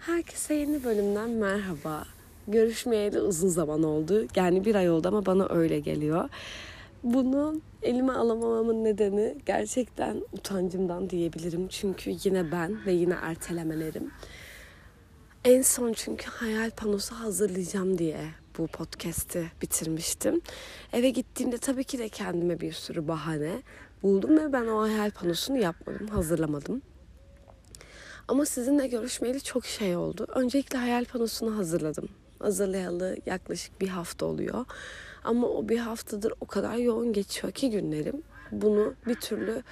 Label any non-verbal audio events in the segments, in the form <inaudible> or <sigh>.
Herkese yeni bölümden merhaba. Görüşmeyeli uzun zaman oldu. Yani bir ay oldu ama bana öyle geliyor. Bunu elime alamamamın nedeni gerçekten utancımdan diyebilirim. Çünkü yine ben ve yine ertelemelerim. En son çünkü hayal panosu hazırlayacağım diye bu podcast'i bitirmiştim. Eve gittiğimde tabii ki de kendime bir sürü bahane buldum ve ben o hayal panosunu yapmadım, hazırlamadım. Ama sizinle görüşmeyeli çok şey oldu. Öncelikle hayal panosunu hazırladım. Hazırlayalı yaklaşık bir hafta oluyor. Ama o bir haftadır o kadar yoğun geçiyor ki günlerim. Bunu bir türlü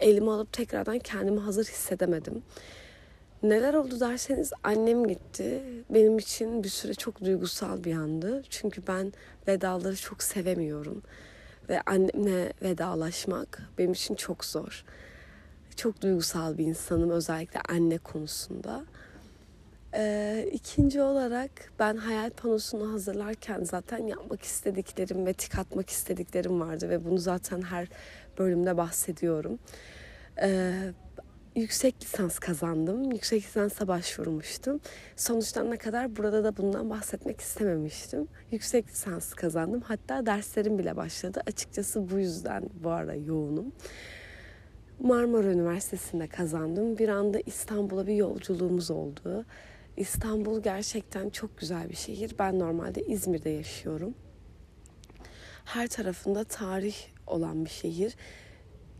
elime alıp tekrardan kendimi hazır hissedemedim. Neler oldu derseniz annem gitti. Benim için bir süre çok duygusal bir andı. Çünkü ben vedaları çok sevemiyorum. Ve annemle vedalaşmak benim için çok zor. Çok duygusal bir insanım özellikle anne konusunda. Ee, ikinci olarak ben hayal panosunu hazırlarken zaten yapmak istediklerim ve tik atmak istediklerim vardı ve bunu zaten her bölümde bahsediyorum. Ee, yüksek lisans kazandım. Yüksek lisansa başvurmuştum. Sonuçlarına kadar burada da bundan bahsetmek istememiştim. Yüksek lisans kazandım. Hatta derslerim bile başladı. Açıkçası bu yüzden bu ara yoğunum. Marmara Üniversitesi'nde kazandım. Bir anda İstanbul'a bir yolculuğumuz oldu. İstanbul gerçekten çok güzel bir şehir. Ben normalde İzmir'de yaşıyorum. Her tarafında tarih olan bir şehir.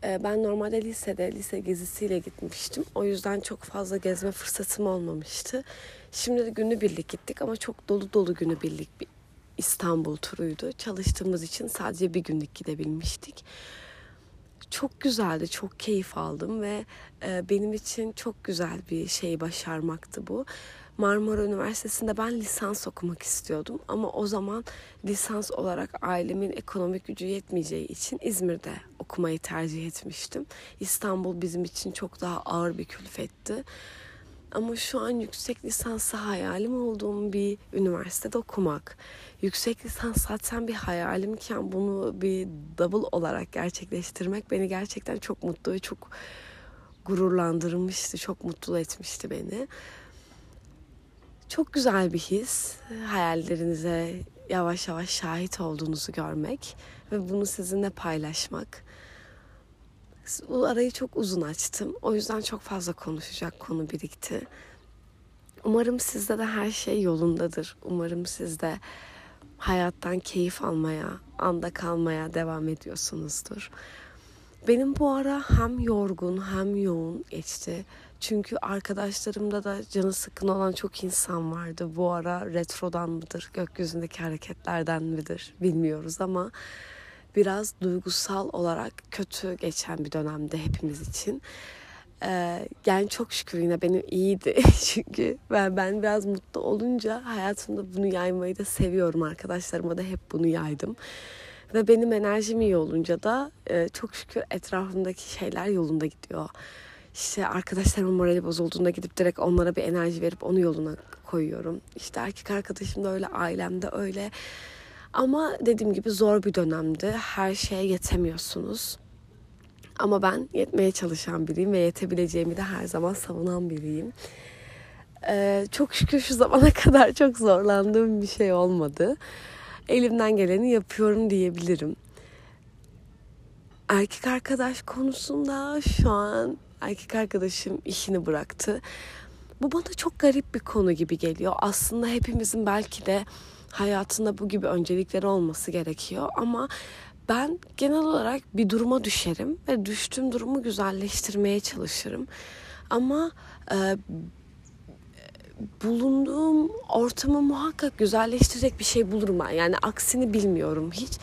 Ee, ben normalde lisede, lise gezisiyle gitmiştim. O yüzden çok fazla gezme fırsatım olmamıştı. Şimdi de günübirlik gittik ama çok dolu dolu günübirlik bir İstanbul turuydu. Çalıştığımız için sadece bir günlük gidebilmiştik çok güzeldi, çok keyif aldım ve e, benim için çok güzel bir şey başarmaktı bu. Marmara Üniversitesi'nde ben lisans okumak istiyordum ama o zaman lisans olarak ailemin ekonomik gücü yetmeyeceği için İzmir'de okumayı tercih etmiştim. İstanbul bizim için çok daha ağır bir külfetti. Ama şu an yüksek lisansı hayalim olduğum bir üniversitede okumak. Yüksek lisans zaten bir hayalimken bunu bir double olarak gerçekleştirmek beni gerçekten çok mutlu ve çok gururlandırmıştı, çok mutlu etmişti beni. Çok güzel bir his. Hayallerinize yavaş yavaş şahit olduğunuzu görmek ve bunu sizinle paylaşmak. Bu arayı çok uzun açtım. O yüzden çok fazla konuşacak konu birikti. Umarım sizde de her şey yolundadır. Umarım siz de hayattan keyif almaya, anda kalmaya devam ediyorsunuzdur. Benim bu ara hem yorgun hem yoğun geçti. Çünkü arkadaşlarımda da canı sıkkın olan çok insan vardı. Bu ara retrodan mıdır, gökyüzündeki hareketlerden midir bilmiyoruz ama biraz duygusal olarak kötü geçen bir dönemde hepimiz için. Ee, yani çok şükür yine benim iyiydi. <laughs> Çünkü ben, ben biraz mutlu olunca hayatımda bunu yaymayı da seviyorum. Arkadaşlarıma da hep bunu yaydım. Ve benim enerjim iyi olunca da e, çok şükür etrafımdaki şeyler yolunda gidiyor. İşte arkadaşlarımın morali bozulduğunda gidip direkt onlara bir enerji verip onu yoluna koyuyorum. İşte erkek arkadaşım da öyle, ailem de öyle. Ama dediğim gibi zor bir dönemdi. Her şeye yetemiyorsunuz. Ama ben yetmeye çalışan biriyim ve yetebileceğimi de her zaman savunan biriyim. Ee, çok şükür şu zamana <laughs> kadar çok zorlandığım bir şey olmadı. Elimden geleni yapıyorum diyebilirim. Erkek arkadaş konusunda şu an erkek arkadaşım işini bıraktı. Bu bana çok garip bir konu gibi geliyor. Aslında hepimizin belki de hayatında bu gibi öncelikleri olması gerekiyor ama ben genel olarak bir duruma düşerim ve düştüğüm durumu güzelleştirmeye çalışırım. Ama e, bulunduğum ortamı muhakkak güzelleştirecek bir şey bulurum ben. Yani aksini bilmiyorum hiç.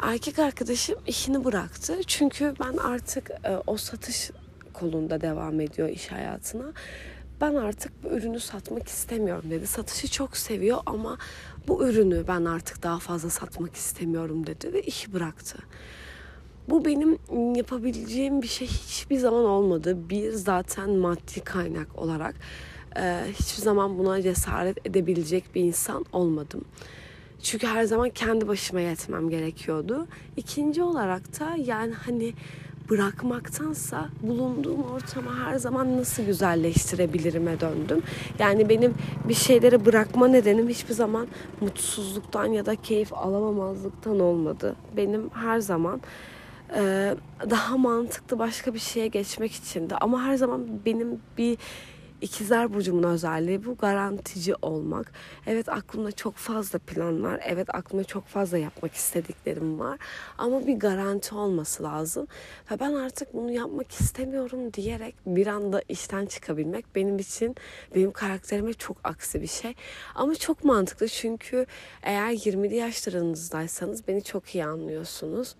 Erkek arkadaşım işini bıraktı. Çünkü ben artık e, o satış kolunda devam ediyor iş hayatına. Ben artık bu ürünü satmak istemiyorum dedi. Satışı çok seviyor ama bu ürünü ben artık daha fazla satmak istemiyorum dedi ve işi bıraktı. Bu benim yapabileceğim bir şey hiçbir zaman olmadı. Bir zaten maddi kaynak olarak e, hiçbir zaman buna cesaret edebilecek bir insan olmadım. Çünkü her zaman kendi başıma yetmem gerekiyordu. İkinci olarak da yani hani bırakmaktansa bulunduğum ortamı her zaman nasıl güzelleştirebilirime döndüm. Yani benim bir şeyleri bırakma nedenim hiçbir zaman mutsuzluktan ya da keyif alamamazlıktan olmadı. Benim her zaman e, daha mantıklı başka bir şeye geçmek içindi. Ama her zaman benim bir İkizler burcumun özelliği bu garantici olmak. Evet aklımda çok fazla plan var. Evet aklımda çok fazla yapmak istediklerim var. Ama bir garanti olması lazım. Ve ben artık bunu yapmak istemiyorum diyerek bir anda işten çıkabilmek benim için benim karakterime çok aksi bir şey. Ama çok mantıklı çünkü eğer 20'li yaşlarınızdaysanız beni çok iyi anlıyorsunuz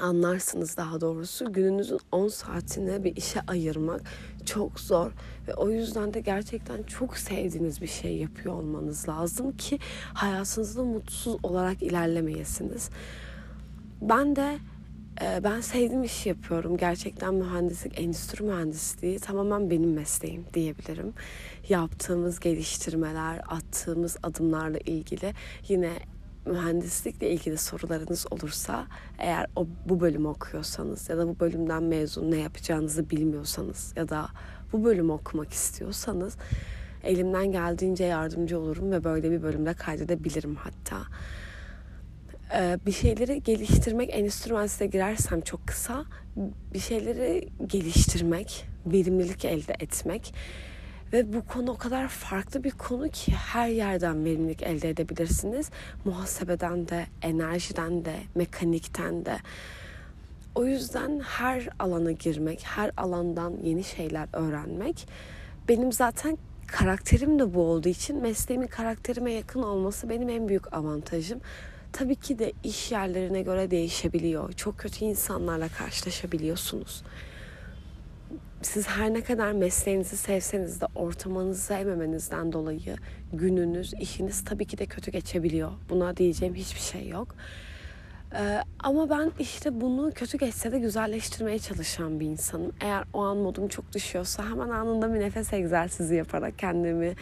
anlarsınız daha doğrusu gününüzün 10 saatini bir işe ayırmak çok zor ve o yüzden de gerçekten çok sevdiğiniz bir şey yapıyor olmanız lazım ki hayatınızda mutsuz olarak ilerlemeyesiniz. Ben de e, ben sevdiğim işi yapıyorum. Gerçekten mühendislik, endüstri mühendisliği tamamen benim mesleğim diyebilirim. Yaptığımız geliştirmeler, attığımız adımlarla ilgili yine mühendislikle ilgili sorularınız olursa eğer o bu bölümü okuyorsanız ya da bu bölümden mezun ne yapacağınızı bilmiyorsanız ya da bu bölümü okumak istiyorsanız elimden geldiğince yardımcı olurum ve böyle bir bölümde kaydedebilirim hatta. Ee, bir şeyleri geliştirmek, endüstri girersem çok kısa, bir şeyleri geliştirmek, verimlilik elde etmek ve bu konu o kadar farklı bir konu ki her yerden verimlilik elde edebilirsiniz. Muhasebeden de, enerjiden de, mekanikten de. O yüzden her alana girmek, her alandan yeni şeyler öğrenmek benim zaten karakterim de bu olduğu için mesleğimin karakterime yakın olması benim en büyük avantajım. Tabii ki de iş yerlerine göre değişebiliyor. Çok kötü insanlarla karşılaşabiliyorsunuz siz her ne kadar mesleğinizi sevseniz de ortamınızı sevmemenizden dolayı gününüz, işiniz tabii ki de kötü geçebiliyor. Buna diyeceğim hiçbir şey yok. Ee, ama ben işte bunu kötü geçse de güzelleştirmeye çalışan bir insanım. Eğer o an modum çok düşüyorsa hemen anında bir nefes egzersizi yaparak kendimi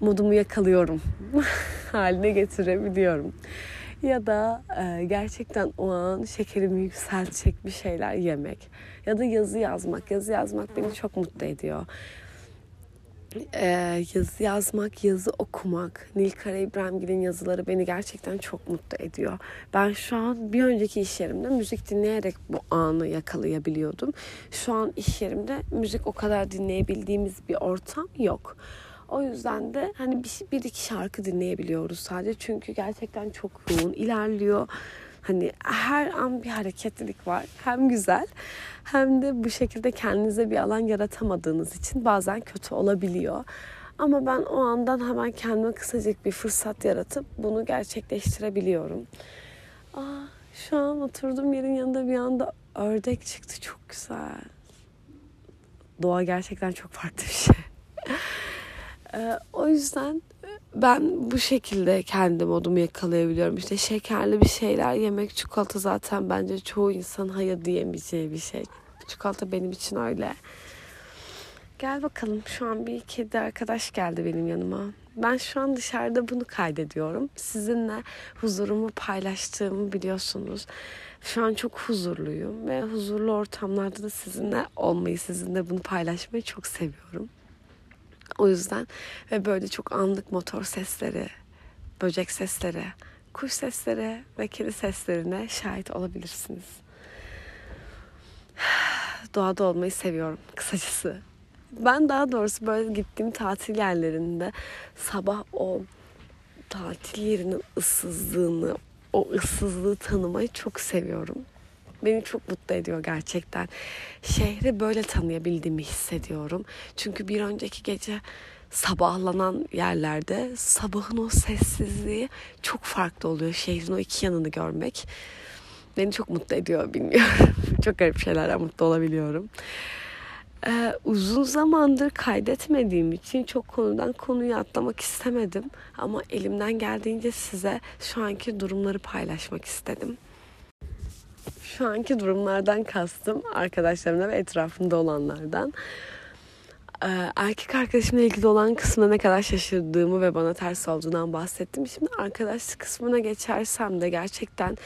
modumu yakalıyorum <laughs> haline getirebiliyorum ya da e, gerçekten o an şekerimi yükseltecek bir şeyler yemek ya da yazı yazmak. Yazı yazmak beni çok mutlu ediyor. Ee, yazı yazmak, yazı okumak, Nilkara İbrahimgil'in yazıları beni gerçekten çok mutlu ediyor. Ben şu an bir önceki iş yerimde müzik dinleyerek bu anı yakalayabiliyordum. Şu an iş yerimde müzik o kadar dinleyebildiğimiz bir ortam yok. O yüzden de hani bir, bir iki şarkı dinleyebiliyoruz sadece. Çünkü gerçekten çok yoğun ilerliyor. Hani her an bir hareketlilik var. Hem güzel hem de bu şekilde kendinize bir alan yaratamadığınız için bazen kötü olabiliyor. Ama ben o andan hemen kendime kısacık bir fırsat yaratıp bunu gerçekleştirebiliyorum. Aa, şu an oturduğum yerin yanında bir anda ördek çıktı. Çok güzel. Doğa gerçekten çok farklı bir şey. <laughs> Ee, o yüzden ben bu şekilde kendi modumu yakalayabiliyorum. İşte şekerli bir şeyler yemek, çikolata zaten bence çoğu insan hayır diyemeyeceği bir şey. Çikolata benim için öyle. Gel bakalım şu an bir kedi arkadaş geldi benim yanıma. Ben şu an dışarıda bunu kaydediyorum. Sizinle huzurumu paylaştığımı biliyorsunuz. Şu an çok huzurluyum ve huzurlu ortamlarda da sizinle olmayı, sizinle bunu paylaşmayı çok seviyorum. O yüzden ve böyle çok anlık motor sesleri, böcek sesleri, kuş sesleri ve kedi seslerine şahit olabilirsiniz. <sighs> Doğada olmayı seviyorum kısacası. Ben daha doğrusu böyle gittiğim tatil yerlerinde sabah o tatil yerinin ıssızlığını, o ıssızlığı tanımayı çok seviyorum beni çok mutlu ediyor gerçekten. Şehri böyle tanıyabildiğimi hissediyorum. Çünkü bir önceki gece sabahlanan yerlerde sabahın o sessizliği çok farklı oluyor. Şehrin o iki yanını görmek beni çok mutlu ediyor bilmiyorum. <laughs> çok garip şeylerden mutlu olabiliyorum. Ee, uzun zamandır kaydetmediğim için çok konudan konuyu atlamak istemedim. Ama elimden geldiğince size şu anki durumları paylaşmak istedim. Şu anki durumlardan kastım arkadaşlarımla ve etrafımda olanlardan. Ee, erkek arkadaşımla ilgili olan kısmına ne kadar şaşırdığımı ve bana ters olduğundan bahsettim. Şimdi arkadaşlık kısmına geçersem de gerçekten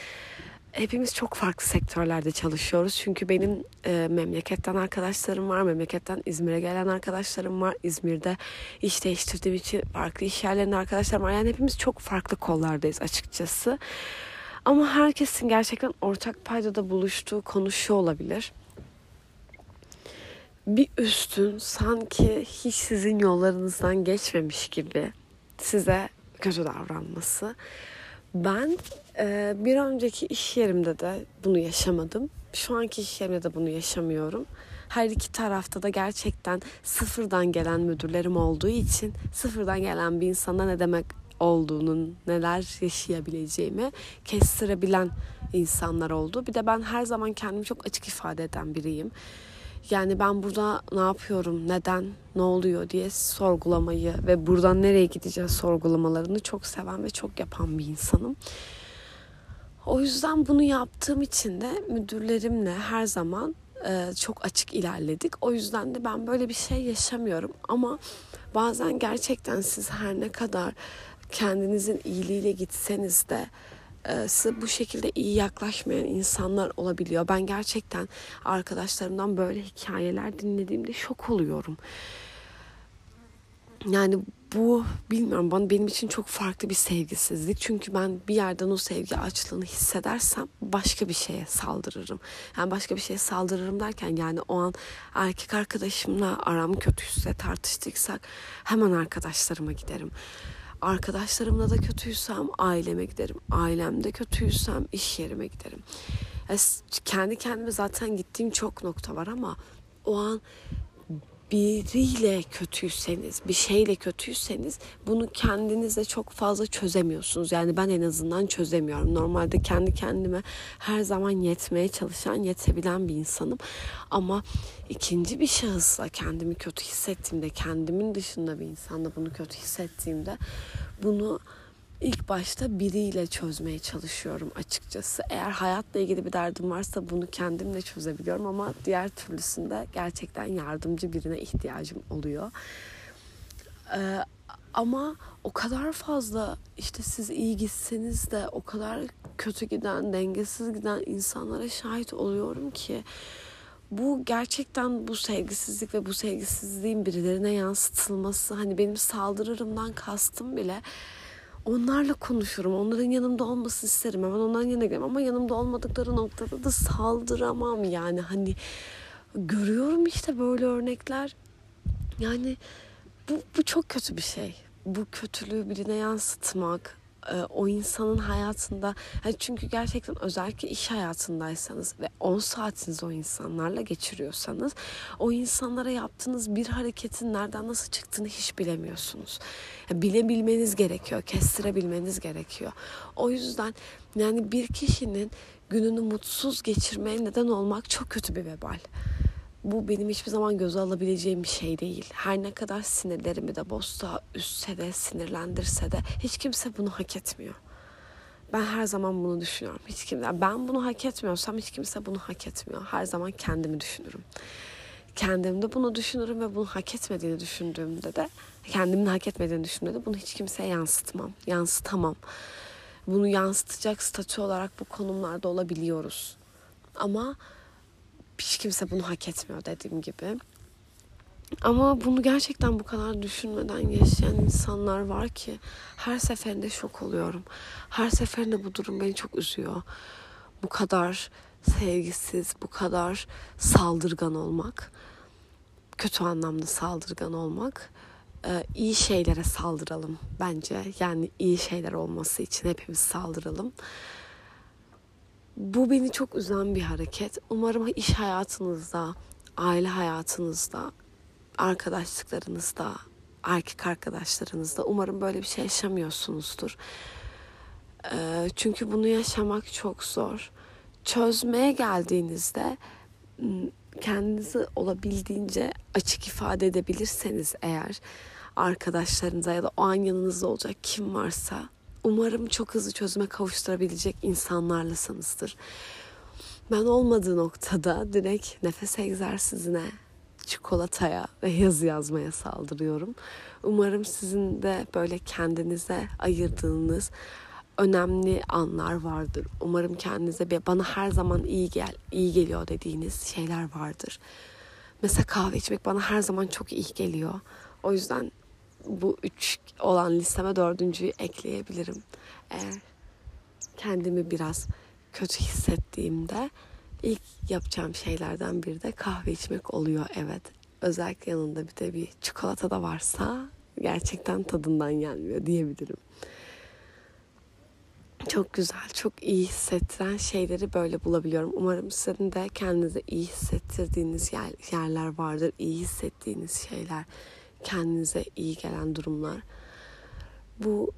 hepimiz çok farklı sektörlerde çalışıyoruz. Çünkü benim e, memleketten arkadaşlarım var. Memleketten İzmir'e gelen arkadaşlarım var. İzmir'de iş değiştirdiğim için farklı iş yerlerinde arkadaşlarım var. Yani hepimiz çok farklı kollardayız açıkçası. Ama herkesin gerçekten ortak paydada buluştuğu konu şu olabilir. Bir üstün sanki hiç sizin yollarınızdan geçmemiş gibi size kötü davranması. Ben e, bir önceki iş yerimde de bunu yaşamadım. Şu anki iş yerimde de bunu yaşamıyorum. Her iki tarafta da gerçekten sıfırdan gelen müdürlerim olduğu için sıfırdan gelen bir insana ne demek olduğunun, neler yaşayabileceğimi kestirebilen insanlar oldu. Bir de ben her zaman kendimi çok açık ifade eden biriyim. Yani ben burada ne yapıyorum, neden, ne oluyor diye sorgulamayı ve buradan nereye gideceğiz sorgulamalarını çok seven ve çok yapan bir insanım. O yüzden bunu yaptığım için de müdürlerimle her zaman e, çok açık ilerledik. O yüzden de ben böyle bir şey yaşamıyorum ama bazen gerçekten siz her ne kadar kendinizin iyiliğiyle gitseniz de e, size bu şekilde iyi yaklaşmayan insanlar olabiliyor. Ben gerçekten arkadaşlarımdan böyle hikayeler dinlediğimde şok oluyorum. Yani bu bilmiyorum bana benim için çok farklı bir sevgisizlik. Çünkü ben bir yerden o sevgi açlığını hissedersem başka bir şeye saldırırım. Yani başka bir şeye saldırırım derken yani o an erkek arkadaşımla aram kötüyse tartıştıysak hemen arkadaşlarıma giderim. Arkadaşlarımla da kötüysem aileme giderim. Ailemde kötüysem iş yerime giderim. Yani kendi kendime zaten gittiğim çok nokta var ama o an biriyle kötüyseniz, bir şeyle kötüyseniz bunu kendinize çok fazla çözemiyorsunuz. Yani ben en azından çözemiyorum. Normalde kendi kendime her zaman yetmeye çalışan, yetebilen bir insanım. Ama ikinci bir şahısla kendimi kötü hissettiğimde, kendimin dışında bir insanla bunu kötü hissettiğimde bunu ilk başta biriyle çözmeye çalışıyorum açıkçası. Eğer hayatla ilgili bir derdim varsa bunu kendimle çözebiliyorum ama diğer türlüsünde gerçekten yardımcı birine ihtiyacım oluyor. Ee, ama o kadar fazla işte siz iyi gitseniz de o kadar kötü giden, dengesiz giden insanlara şahit oluyorum ki bu gerçekten bu sevgisizlik ve bu sevgisizliğin birilerine yansıtılması hani benim saldırırımdan kastım bile onlarla konuşurum. Onların yanımda olması isterim. Hemen onların yanına giderim. Ama yanımda olmadıkları noktada da saldıramam yani. Hani görüyorum işte böyle örnekler. Yani bu, bu çok kötü bir şey. Bu kötülüğü birine yansıtmak, o insanın hayatında yani çünkü gerçekten özellikle iş hayatındaysanız ve 10 saatinizi o insanlarla geçiriyorsanız o insanlara yaptığınız bir hareketin nereden nasıl çıktığını hiç bilemiyorsunuz. Yani bilebilmeniz gerekiyor, kestirebilmeniz gerekiyor. O yüzden yani bir kişinin gününü mutsuz geçirmeye neden olmak çok kötü bir vebal bu benim hiçbir zaman göze alabileceğim bir şey değil. Her ne kadar sinirlerimi de bozsa, üstse de, sinirlendirse de hiç kimse bunu hak etmiyor. Ben her zaman bunu düşünüyorum. Hiç kimse, ben bunu hak etmiyorsam hiç kimse bunu hak etmiyor. Her zaman kendimi düşünürüm. Kendimde bunu düşünürüm ve bunu hak etmediğini düşündüğümde de, kendimin hak etmediğini düşündüğümde de bunu hiç kimseye yansıtmam, yansıtamam. Bunu yansıtacak statü olarak bu konumlarda olabiliyoruz. Ama hiç kimse bunu hak etmiyor dediğim gibi. Ama bunu gerçekten bu kadar düşünmeden yaşayan insanlar var ki her seferinde şok oluyorum. Her seferinde bu durum beni çok üzüyor. Bu kadar sevgisiz, bu kadar saldırgan olmak, kötü anlamda saldırgan olmak, e, iyi şeylere saldıralım bence. Yani iyi şeyler olması için hepimiz saldıralım. Bu beni çok üzen bir hareket. Umarım iş hayatınızda, aile hayatınızda, arkadaşlıklarınızda, erkek arkadaşlarınızda umarım böyle bir şey yaşamıyorsunuzdur. Ee, çünkü bunu yaşamak çok zor. Çözmeye geldiğinizde kendinizi olabildiğince açık ifade edebilirseniz eğer arkadaşlarınıza ya da o an yanınızda olacak kim varsa Umarım çok hızlı çözüme kavuşturabilecek insanlarlasınızdır. Ben olmadığı noktada direkt nefes egzersizine, çikolataya ve yazı yazmaya saldırıyorum. Umarım sizin de böyle kendinize ayırdığınız önemli anlar vardır. Umarım kendinize bir bana her zaman iyi gel, iyi geliyor dediğiniz şeyler vardır. Mesela kahve içmek bana her zaman çok iyi geliyor. O yüzden bu üç olan listeme dördüncüyü ekleyebilirim. Eğer kendimi biraz kötü hissettiğimde ilk yapacağım şeylerden biri de kahve içmek oluyor evet. Özellikle yanında bir de bir çikolata da varsa gerçekten tadından gelmiyor diyebilirim. Çok güzel, çok iyi hissettiren şeyleri böyle bulabiliyorum. Umarım sizin de kendinize iyi hissettirdiğiniz yer, yerler vardır. İyi hissettiğiniz şeyler, kendinize iyi gelen durumlar. Bu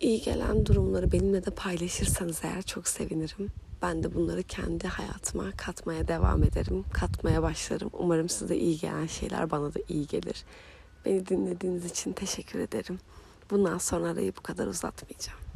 iyi gelen durumları benimle de paylaşırsanız eğer çok sevinirim. Ben de bunları kendi hayatıma katmaya devam ederim. Katmaya başlarım. Umarım size iyi gelen şeyler bana da iyi gelir. Beni dinlediğiniz için teşekkür ederim. Bundan sonra arayı bu kadar uzatmayacağım.